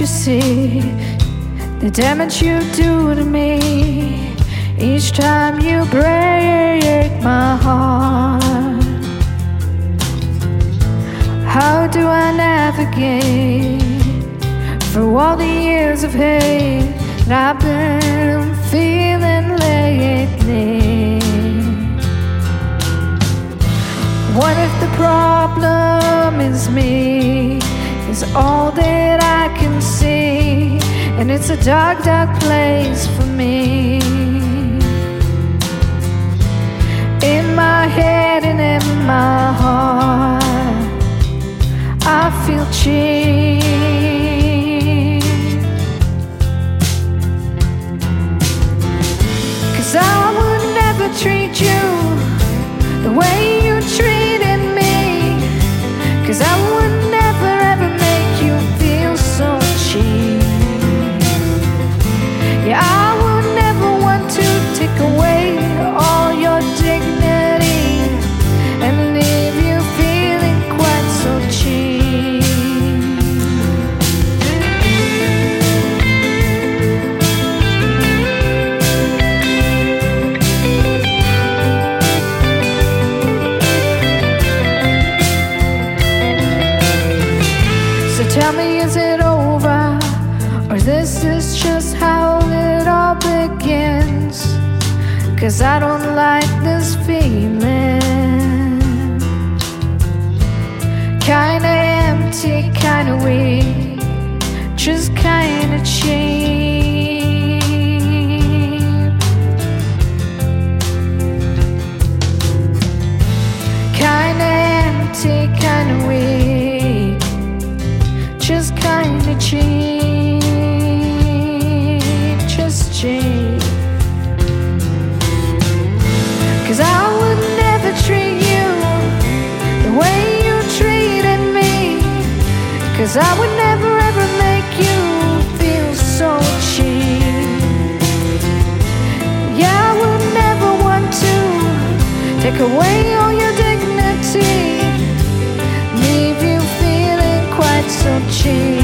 you see the damage you do to me each time you break my heart. How do I navigate through all the years of hate that I've been feeling lately? What if the problem is me? Is all see, and it's a dark, dark place for me. In my head and in my heart, I feel cheap. Tell me, is it over? Or this is just how it all begins? Cause I don't like this feeling. Kinda empty, kinda weak, just kinda cheap. Just kinda cheap, just cheap. Cause I would never treat you the way you treated me. Cause I would never ever make you feel so cheap. Yeah, I would never want to take away all your